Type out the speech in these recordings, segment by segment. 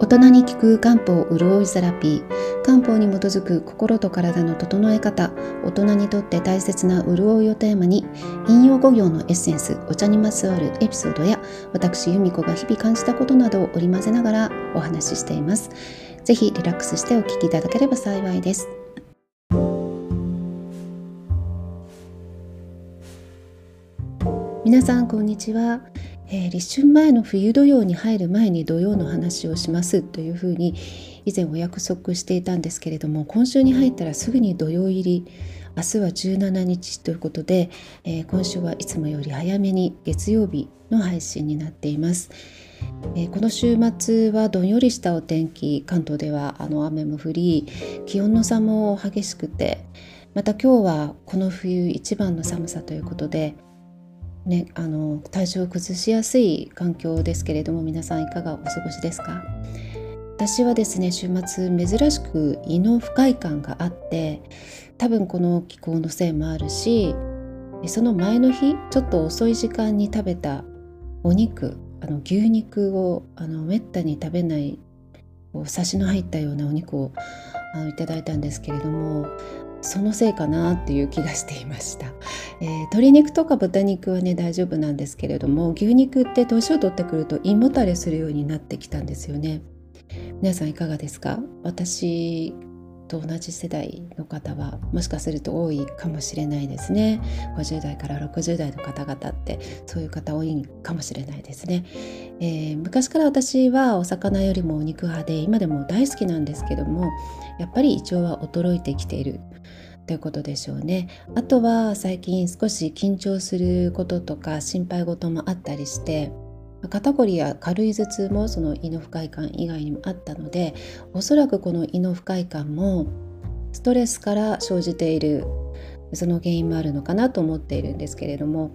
大人に効く漢方潤いセラピー。漢方に基づく心と体の整え方。大人にとって大切な潤いをテーマに引用語行のエッセンスお茶にまつわるエピソードや私由美子が日々感じたことなどを織り交ぜながらお話ししています。ぜひリラックスしてお聞きいただければ幸いです。皆さんこんにちは。えー、立春前の冬土曜に入る前に土曜の話をしますというふうに以前お約束していたんですけれども今週に入ったらすぐに土曜入り明日は17日ということで、えー、今週はいつもより早めに月曜日の配信になっています。えー、この週末はどんよりしたお天気関東ではあの雨も降り気温の差も激しくてまた今日はこの冬一番の寒さということでね、あの体調を崩しやすい環境ですけれども皆さんいかがお過ごしですか？私はですね週末珍しく胃の不快感があって多分この気候のせいもあるしその前の日ちょっと遅い時間に食べたお肉あの牛肉をあのめったに食べないサシの入ったようなお肉をあのいただいたんですけれどもそのせいかなっていう気がしていました、えー、鶏肉とか豚肉はね大丈夫なんですけれども牛肉って年を取ってくると胃もたれするようになってきたんですよね。皆さんいかがですか？私と同じ世代の方はもしかすると多いかもしれないですね。50代から60代の方々ってそういう方多いかもしれないですね、えー、昔から私はお魚よりもお肉派で今でも大好きなんですけどもやっぱり胃腸は衰えてきている。ということでしょうね。あとは最近少し緊張することとか心配事もあったりして肩こりや軽い頭痛もその胃の不快感以外にもあったのでおそらくこの胃の不快感もストレスから生じているその原因もあるのかなと思っているんですけれども、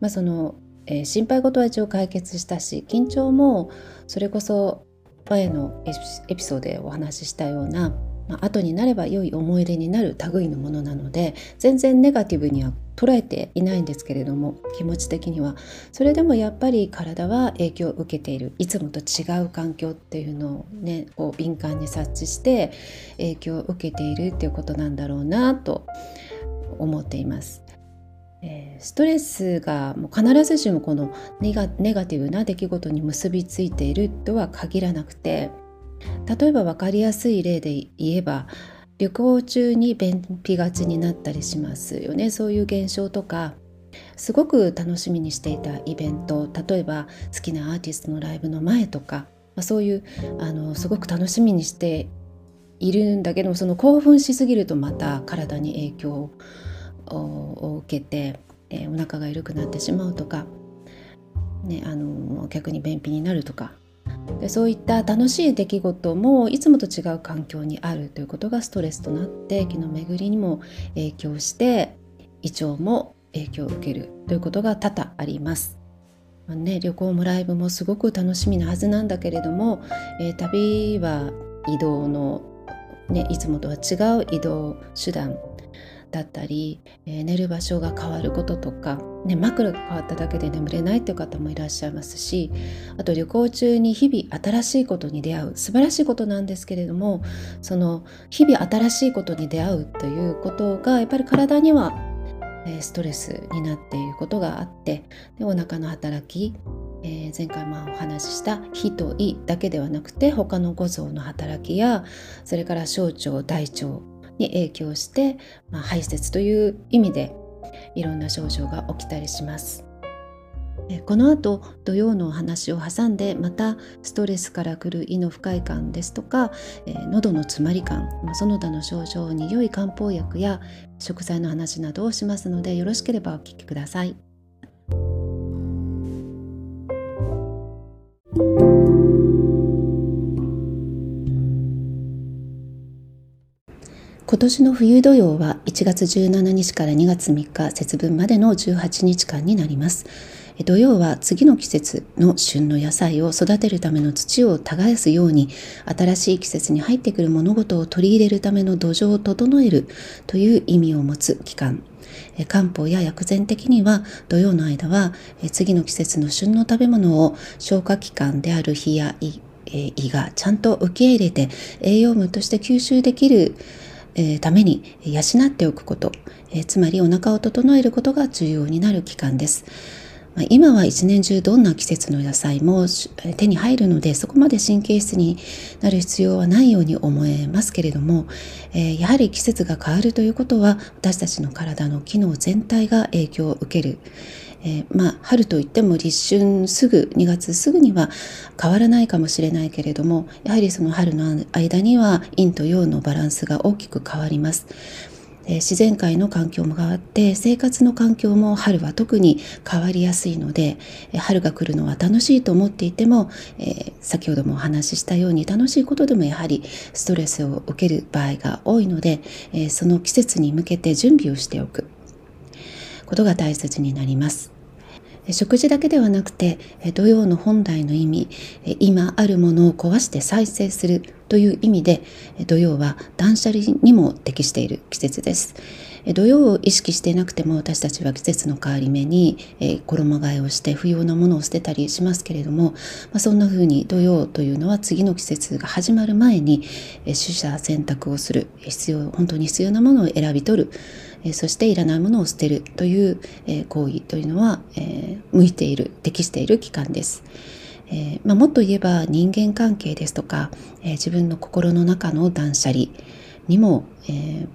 まあ、その、えー、心配事は一応解決したし緊張もそれこそ前のエピソードでお話ししたようなまあ、後になれば良い思い出になる類のものなので全然ネガティブには捉えていないんですけれども気持ち的にはそれでもやっぱり体は影響を受けているいつもと違う環境っていうのをねこう敏感に察知して影響を受けているっていうことなんだろうなと思っています。えー、ストレスがもう必ずしもこのネガネガティブな出来事に結びついているとは限らなくて例えば分かりやすい例で言えば旅行中に便秘がちになったりしますよね。そういう現象とかすごく楽しみにしていたイベント例えば好きなアーティストのライブの前とか、まあ、そういうあのすごく楽しみにしているんだけどもその興奮しすぎるとまた体に影響を受けて、えー、お腹が緩くなってしまうとか、ね、あの逆に便秘になるとかでそういった楽しい出来事もいつもと違う環境にあるということがストレスとなって気の巡りにも影響して胃腸も影響を受けるということが多々あります。まあ、ね、旅行もライブもすごく楽しみなはずなんだけれども、えー、旅は移動の、ね、いつもとは違う移動手段だったり、えー、寝る場所が変わることとか、ね、枕が変わっただけで眠れないという方もいらっしゃいますしあと旅行中に日々新しいことに出会う素晴らしいことなんですけれどもその日々新しいことに出会うということがやっぱり体にはストレスになっていることがあってでお腹の働き、え、前回もお話しした「火」と「胃」だけではなくて他の五臓の働きやそれから小腸大腸に影響して、まあ、排泄という意味でいろんな症状が起きたりします。この後土曜のお話を挟んでまたストレスからくる胃の不快感ですとか、えー、喉の詰まり感その他の症状に良い漢方薬や食材の話などをしますのでよろしければお聞きください。今年の冬土曜は1月17日から2月3日節分までの18日間になります。土曜は次の季節の旬の野菜を育てるための土を耕すように新しい季節に入ってくる物事を取り入れるための土壌を整えるという意味を持つ期間漢方や薬膳的には土曜の間は次の季節の旬の食べ物を消化器官である日や胃がちゃんと受け入れて栄養分として吸収できるために養っておくこと、えつまりお腹を整えることが重要になる期間です。ま今は一年中どんな季節の野菜も手に入るのでそこまで神経質になる必要はないように思えますけれども、えやはり季節が変わるということは私たちの体の機能全体が影響を受ける。えー、まあ、春といっても立春すぐ2月すぐには変わらないかもしれないけれどもやはりその春の間には陰と陽のバランスが大きく変わります。自然界の環境も変わって生活の環境も春は特に変わりやすいので春が来るのは楽しいと思っていても、えー、先ほどもお話ししたように楽しいことでもやはりストレスを受ける場合が多いので、えー、その季節に向けて準備をしておくことが大切になります。食事だけではなくて土曜の本来の意味今あるものを壊して再生するという意味で土曜は断捨離にも適している季節です。土曜を意識していなくても私たちは季節の変わり目に衣替えをして不要なものを捨てたりしますけれども、そんな風に土曜というのは次の季節が始まる前に取捨選択をする。必要本当に必要なものを選び取る。そしていらないものを捨てるという行為というのは向いている適している期間です。えー、まあ、もっと言えば人間関係ですとか、えー、自分の心の中の断捨離にも、えー、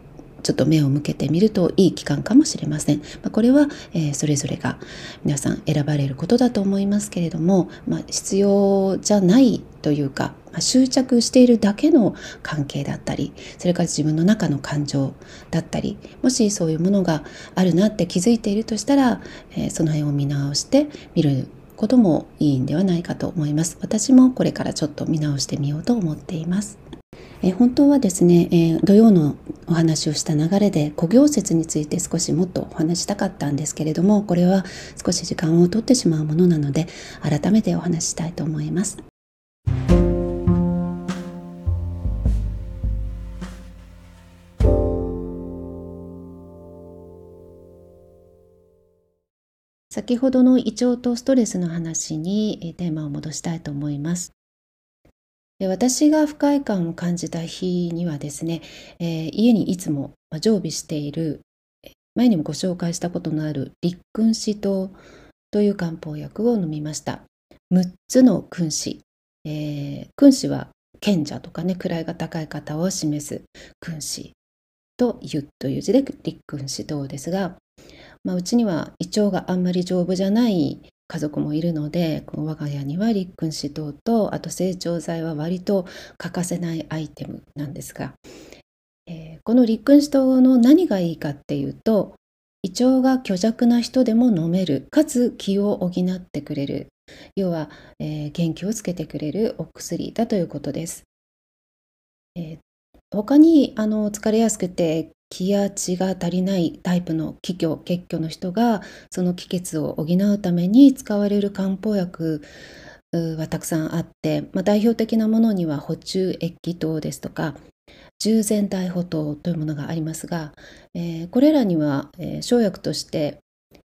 ちょっと目を向けてみるといい期間かもしれません。まあ、これは、えそれぞれが皆さん選ばれることだと思いますけれども、まあ、必要じゃないというかま執着しているだけの関係だったりそれから自分の中の感情だったりもしそういうものがあるなって気づいているとしたら、えー、その辺を見直してみることもいいんではないかと思います私もこれからちょっと見直してみようと思っていますえ本当はですね、えー、土曜のお話をした流れで古行説について少しもっとお話したかったんですけれどもこれは少し時間を取ってしまうものなので改めてお話したいと思います。先ほどの胃腸とストレスの話にテーマを戻したいと思います。私が不快感を感じた日にはですね、え、家にいつも常備している前にもご紹介したことのある立君子湯という漢方薬を飲みました。6つの君子、えー、君子は賢者とかね位が高い方を示す君子と湯という字で立君子湯ですがまあ、うちには胃腸があんまり丈夫じゃない家族もいるのでこの我が家には立君子糖とあと成長剤は割と欠かせないアイテムなんですが、えー、この立君子糖の何がいいかっていうと胃腸が虚弱な人でも飲めるかつ気を補ってくれる要は、えー、元気をつけてくれるお薬だということです。えー、他にあの疲れやすくて気や血が足りないタイプの気虚血虚の人がその気血を補うために使われる漢方薬はたくさんあって、まあ、代表的なものには補充液糖ですとか従前大補糖というものがありますが、えー、これらには、えー、生薬として、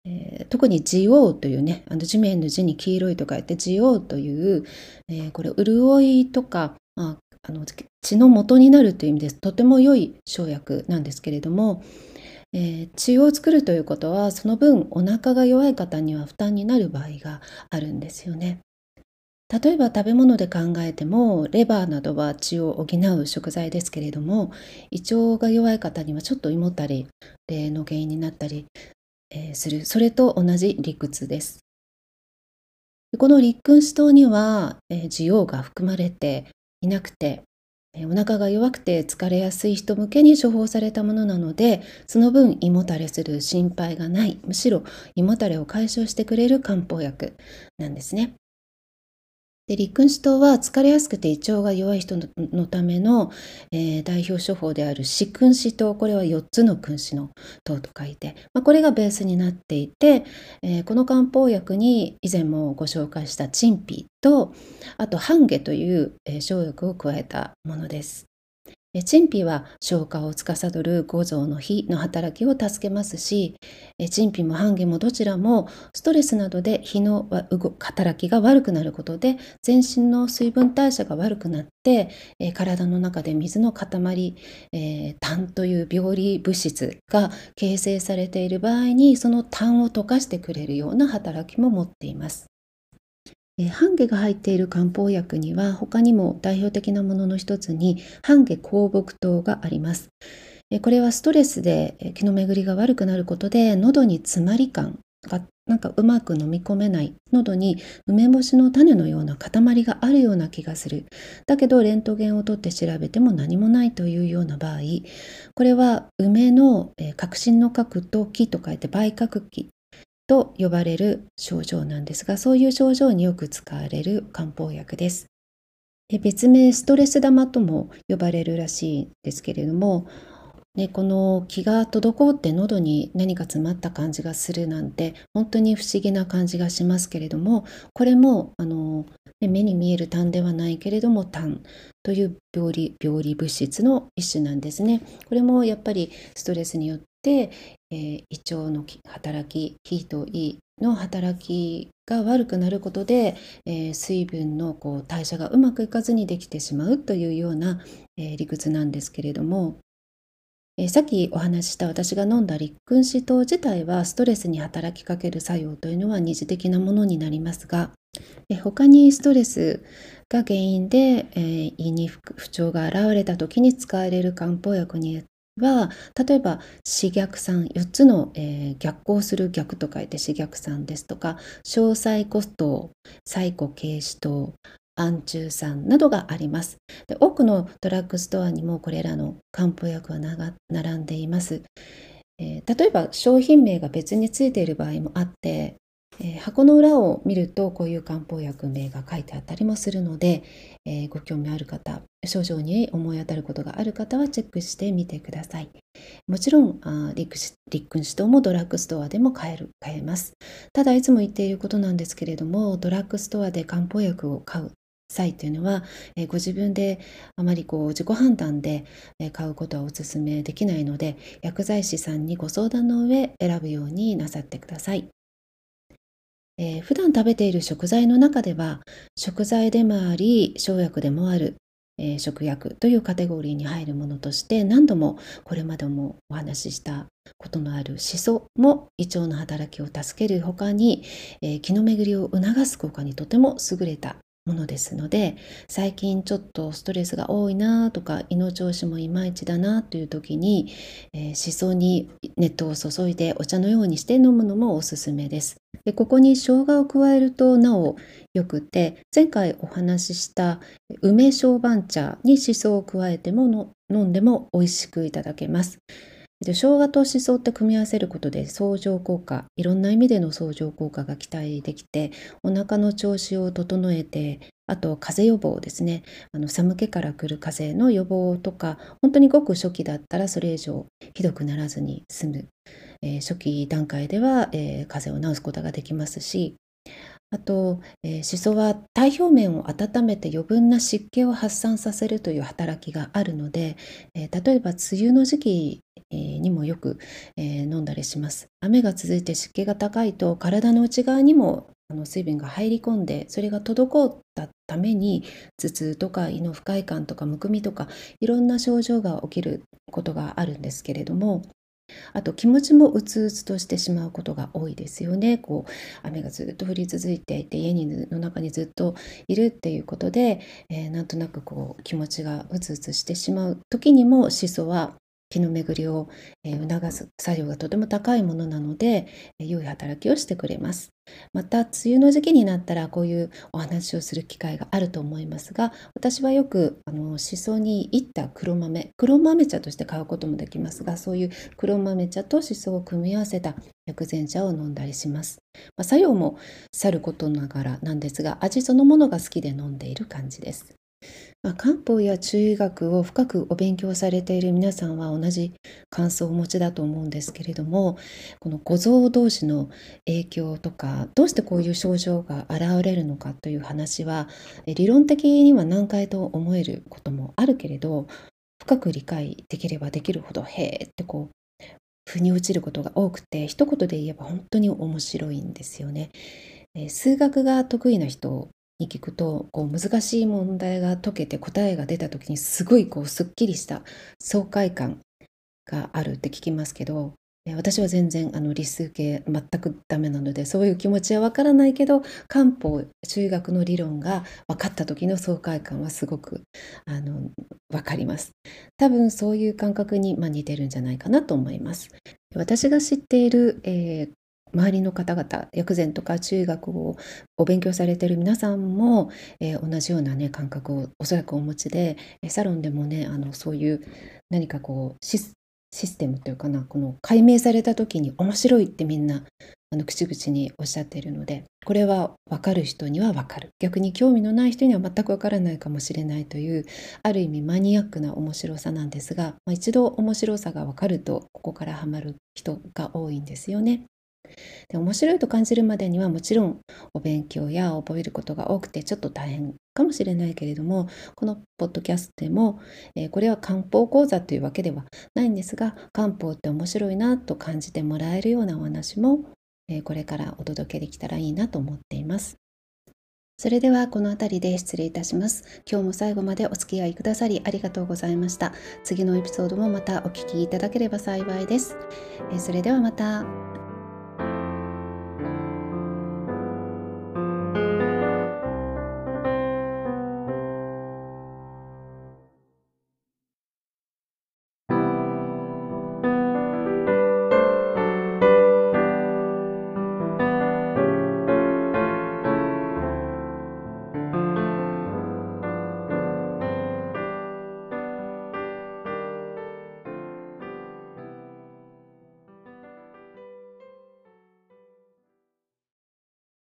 えー、特に地王というねあの地面の字に黄色いと書いて地王という、えこれ潤いとか、まあ、あの血の元になるという意味ですとても良い生薬なんですけれども、えー、血を作るということはその分お腹が弱い方には負担になる場合があるんですよね。例えば食べ物で考えてもレバーなどは血を補う食材ですけれども胃腸が弱い方にはちょっと胃もたれの原因になったり、するそれと同じ理屈です。この立君子糖には、えー、需要が含まれていなくてお腹が弱くて疲れやすい人向けに処方されたものなのでその分胃もたれする心配がないむしろ胃もたれを解消してくれる漢方薬なんですね。で立君子糖は疲れやすくて胃腸が弱い人のための、えー、代表処方である四君子糖これは4つの君子の糖と書いて、まあ、これがベースになっていて、えー、この漢方薬に以前もご紹介した陳皮とあと半夏という、えー、生薬を加えたものです。陳皮は消化を司る五臓の火の働きを助けますし陳皮も半夏もどちらもストレスなどで火の働きが悪くなることで全身の水分代謝が悪くなって体の中で水の塊、えー、炭という病理物質が形成されている場合にその炭を溶かしてくれるような働きも持っています。半夏が入っている漢方薬には他にも代表的なものの一つに半夏香木糖があります。これはストレスで気の巡りが悪くなることで喉に詰まり感がなんかうまく飲み込めない喉に梅干しの種のような塊があるような気がするだけどレントゲンを取って調べても何もないというような場合これは梅の核心の核と木と書いて倍核木と呼ばれる症状なんですがそういう症状によく使われる漢方薬です。別名ストレス玉とも呼ばれるらしいんですけれども、ね、この気が滞って喉に何か詰まった感じがするなんて本当に不思議な感じがしますけれどもこれもあの、目に見える痰ではないけれども痰という病理病理物質の一種なんですね。これもやっぱりストレスによって、えー、胃腸の働き脾と胃の働きが悪くなることで、えー、水分のこう代謝がうまくいかずにできてしまうというような、えー、理屈なんですけれども、えー、さっきお話しした私が飲んだ立君子糖自体はストレスに働きかける作用というのは二次的なものになりますが、え他にストレスが原因で、え胃に不調が現れた時に使われる漢方薬には例えば四逆酸4つの、えー、逆行する逆と書いて四逆酸ですとか詳細コストサイコ軽視糖安中酸などがあります。で多くのドラッグストアにもこれらの漢方薬は並んでいます、えー、例えば商品名が別についている場合もあってえー、箱の裏を見るとこういう漢方薬名が書いてあったりもするので、えー、ご興味ある方症状に思い当たることがある方はチェックしてみてくださいもちろんあリックリックンシトもドラッグストアでも買える買えますただいつも言っていることなんですけれどもドラッグストアで漢方薬を買う際というのは、えー、ご自分であまりこう自己判断で、え買うことはお勧めできないので薬剤師さんにご相談の上選ぶようになさってください。えー、普段食べている食材の中では食材でもあり生薬でもある、えー、食薬というカテゴリーに入るものとして何度もこれまでもお話ししたことのあるシソも胃腸の働きを助ける他に、えー、気の巡りを促す効果にとても優れたものですので最近ちょっとストレスが多いなとか胃の調子もいまいちだなという時に、えー、しそに熱湯を注いでお茶のようにして飲むのもおすすめです。でここに生姜を加えるとなおよくて前回お話しした梅小番茶にしそを加えても飲んでも美味しくいただけます。で生姜としそって組み合わせることで相乗効果いろんな意味での相乗効果が期待できてお腹の調子を整えてあと風邪予防ですね。あの寒気から来る風邪の予防とか本当にごく初期だったらそれ以上ひどくならずに済む、えー、初期段階では、えー、風邪を治すことができますしあと、えー、シソは体表面を温めて余分な湿気を発散させるという働きがあるので、えー、例えば梅雨の時期にもよく、えー、飲んだりします。雨が続いて湿気が高いと体の内側にもあの水分が入り込んでそれが滞ったために頭痛とか胃の不快感とかむくみとかいろんな症状が起きることがあるんですけれどもあと気持ちもうつうつとしてしまうことが多いですよね。こう雨がずっと降り続いていて家にの中にずっといるっていうことで、えー、なんとなくこう気持ちがうつうつしてしまう時にもシソは気の巡りを促す作用がとても高いものなので良い働きをしてくれます。また梅雨の時期になったらこういうお話をする機会があると思いますが私はよくあのしそにいった黒豆黒豆茶として買うこともできますがそういう黒豆茶としそを組み合わせた薬膳茶を飲んだりします、まあ、作用もさることながらなんですが味そのものが好きで飲んでいる感じですまあ、漢方や中医学を深くお勉強されている皆さんは同じ感想をお持ちだと思うんですけれどもこの五臓同士の影響とかどうしてこういう症状が現れるのかという話は理論的には難解と思えることもあるけれど深く理解できればできるほどへえってこう腑に落ちることが多くて一言で言えば本当に面白いんですよね。数学が得意な人に聞くとこう難しい問題が解けて答えが出た時にすごいこうすっきりした爽快感があるって聞きますけど私は全然あの理数系全くダメなのでそういう気持ちはわからないけど漢方中学の理論が分かった時の爽快感はすごくあの分かります。多分そういう感覚に、まあ、似てるんじゃないかなと思います。私が知っている、えー、周りの方々薬膳とか中学をお勉強されている皆さんも、えー、同じようなね感覚をおそらくお持ちでサロンでもねあのそういう何かこうシステムというかなこの解明された時に面白いってみんなあの口々におっしゃっているのでこれは分かる人には分かる逆に興味のない人には全く分からないかもしれないというある意味マニアックな面白さなんですが、まあ、一度面白さが分かるとここからハマる人が多いんですよね。で面白いと感じるまでにはもちろんお勉強や覚えることが多くてちょっと大変かもしれないけれどもこのポッドキャストでも、えー、これは漢方講座というわけではないんですが漢方って面白いなと感じてもらえるようなお話も、えー、これからお届けできたらいいなと思っています。それではこの辺りで失礼いたします。今日も最後までお付き合いくださりありがとうございました。次のエピソードもまたお聞きいただければ幸いです。それではまた。